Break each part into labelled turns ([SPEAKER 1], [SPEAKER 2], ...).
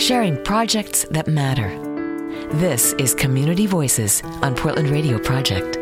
[SPEAKER 1] sharing projects that matter. This is Community Voices on Portland Radio Project.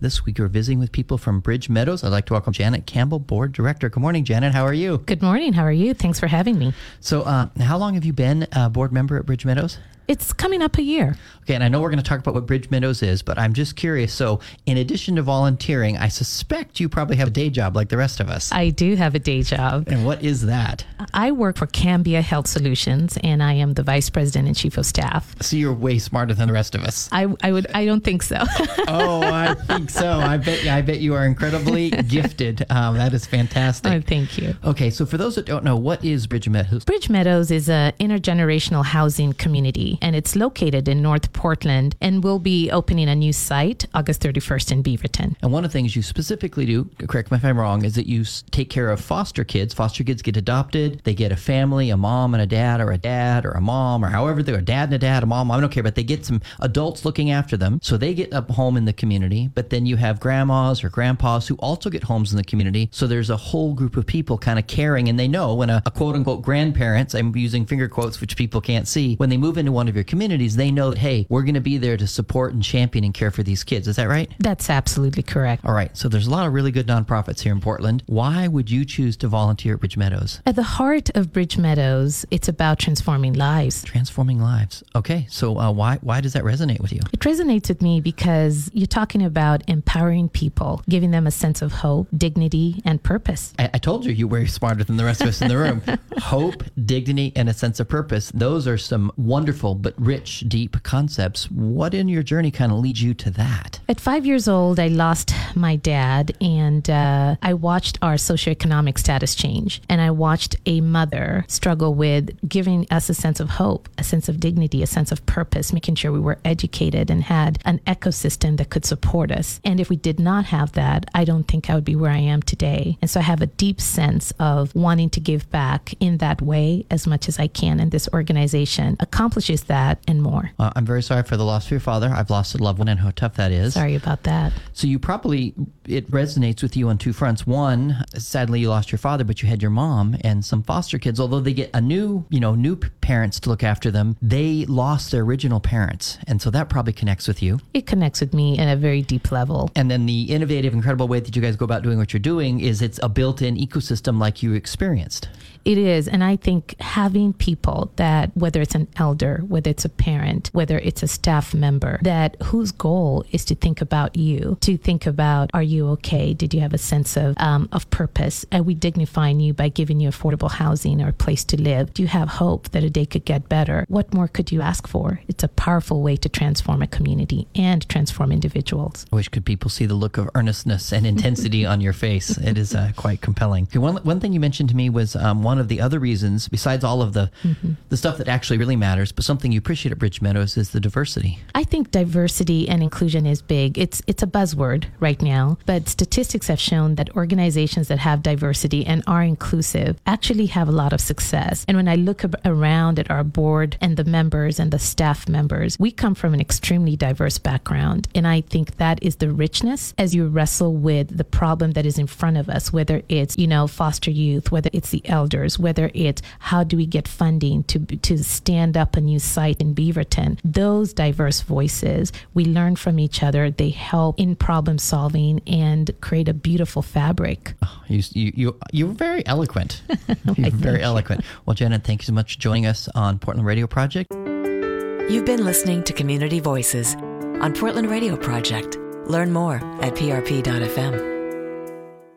[SPEAKER 2] This week, we're visiting with people from Bridge Meadows. I'd like to welcome Janet Campbell, Board Director. Good morning, Janet. How are you?
[SPEAKER 3] Good morning. How are you? Thanks for having me.
[SPEAKER 2] So, uh, how long have you been a board member at Bridge Meadows?
[SPEAKER 3] It's coming up a year.
[SPEAKER 2] Okay, and I know we're going to talk about what Bridge Meadows is, but I'm just curious. So, in addition to volunteering, I suspect you probably have a day job like the rest of us.
[SPEAKER 3] I do have a day job.
[SPEAKER 2] And what is that?
[SPEAKER 3] I work for Cambia Health Solutions, and I am the vice president and chief of staff.
[SPEAKER 2] So you're way smarter than the rest of us.
[SPEAKER 3] I, I would I don't think so.
[SPEAKER 2] oh, I think so. I bet I bet you are incredibly gifted. Um, that is fantastic.
[SPEAKER 3] Oh, thank you.
[SPEAKER 2] Okay, so for those that don't know, what is Bridge Meadows?
[SPEAKER 3] Bridge Meadows is a intergenerational housing community, and it's located in North Portland, and we'll be opening a new site August 31st in Beaverton.
[SPEAKER 2] And one of the things you specifically do, correct me if I'm wrong, is that you take care of foster kids. Foster kids get adopted. They get a family, a mom and a dad, or a dad or a mom, or however they're a dad and a dad, a mom. I don't care, but they get some adults looking after them. So they get a home in the community. But then you have grandmas or grandpas who also get homes in the community. So there's a whole group of people kind of caring, and they know when a, a quote unquote grandparents, I'm using finger quotes, which people can't see, when they move into one of your communities, they know that, hey, we're going to be there to support and champion and care for these kids. Is that right?
[SPEAKER 3] That's absolutely correct.
[SPEAKER 2] All right. So there's a lot of really good nonprofits here in Portland. Why would you choose to volunteer at Bridge Meadows?
[SPEAKER 3] At the heart of Bridge Meadows, it's about transforming lives.
[SPEAKER 2] Transforming lives. Okay. So uh, why why does that resonate with you?
[SPEAKER 3] It resonates with me because you're talking about empowering people, giving them a sense of hope, dignity, and purpose.
[SPEAKER 2] I, I told you you were smarter than the rest of us in the room. hope, dignity, and a sense of purpose. Those are some wonderful but rich, deep concepts. What in your journey kind of leads you to that?
[SPEAKER 3] At five years old, I lost my dad, and uh, I watched our socioeconomic status change. And I watched a mother struggle with giving us a sense of hope, a sense of dignity, a sense of purpose, making sure we were educated and had an ecosystem that could support us. And if we did not have that, I don't think I would be where I am today. And so I have a deep sense of wanting to give back in that way as much as I can. And this organization accomplishes that and more.
[SPEAKER 2] Uh, I'm very sorry for the loss of your father. I've lost a loved one and how tough that is.
[SPEAKER 3] Sorry about that.
[SPEAKER 2] So you probably, it resonates with you on two fronts. One, sadly you lost your father, but you had your mom and some foster kids. Although they get a new, you know, new parents to look after them, they lost their original parents. And so that probably connects with you.
[SPEAKER 3] It connects with me in a very deep level.
[SPEAKER 2] And then the innovative, incredible way that you guys go about doing what you're doing is it's a built in ecosystem like you experienced.
[SPEAKER 3] It is. And I think having people that, whether it's an elder, whether it's a parent, whether it's a staff member, that whose goal is to think about you, to think about, are you okay? Did you have a sense of, um, of purpose? Are we dignifying you by giving you affordable housing or a place to live? Do you have hope that a day could get better? What more could you ask for? It's a powerful way to transform a community and transform individuals.
[SPEAKER 2] I wish could people see the look of earnestness and intensity on your face. It is uh, quite compelling. Okay, one, one thing you mentioned to me was um, one of the other reasons, besides all of the mm-hmm. the stuff that actually really matters, but something you appreciate at Bridge Meadows is the diversity.
[SPEAKER 3] I think diversity and inclusion is big. It's it's a buzzword right now, but statistics have shown that organizations that have diversity and are inclusive actually have a lot of success. And when I look around at our board and the members and the staff members, we come from an extremely diverse background, and I think that is the richness as you wrestle with the problem that is in front of us, whether it's you know foster youth, whether it's the elders, whether it's how do we get funding to to stand up a new site in Beaverton. Those diverse voices, we learn from each other. They help in problem solving and create a beautiful fabric.
[SPEAKER 2] Oh, you you you you're very eloquent. you're very eloquent. Well, Janet, thank you so much for joining us on Portland Radio Project.
[SPEAKER 1] You've been listening to Community Voices on Portland Radio Project. Learn more at prp.fm.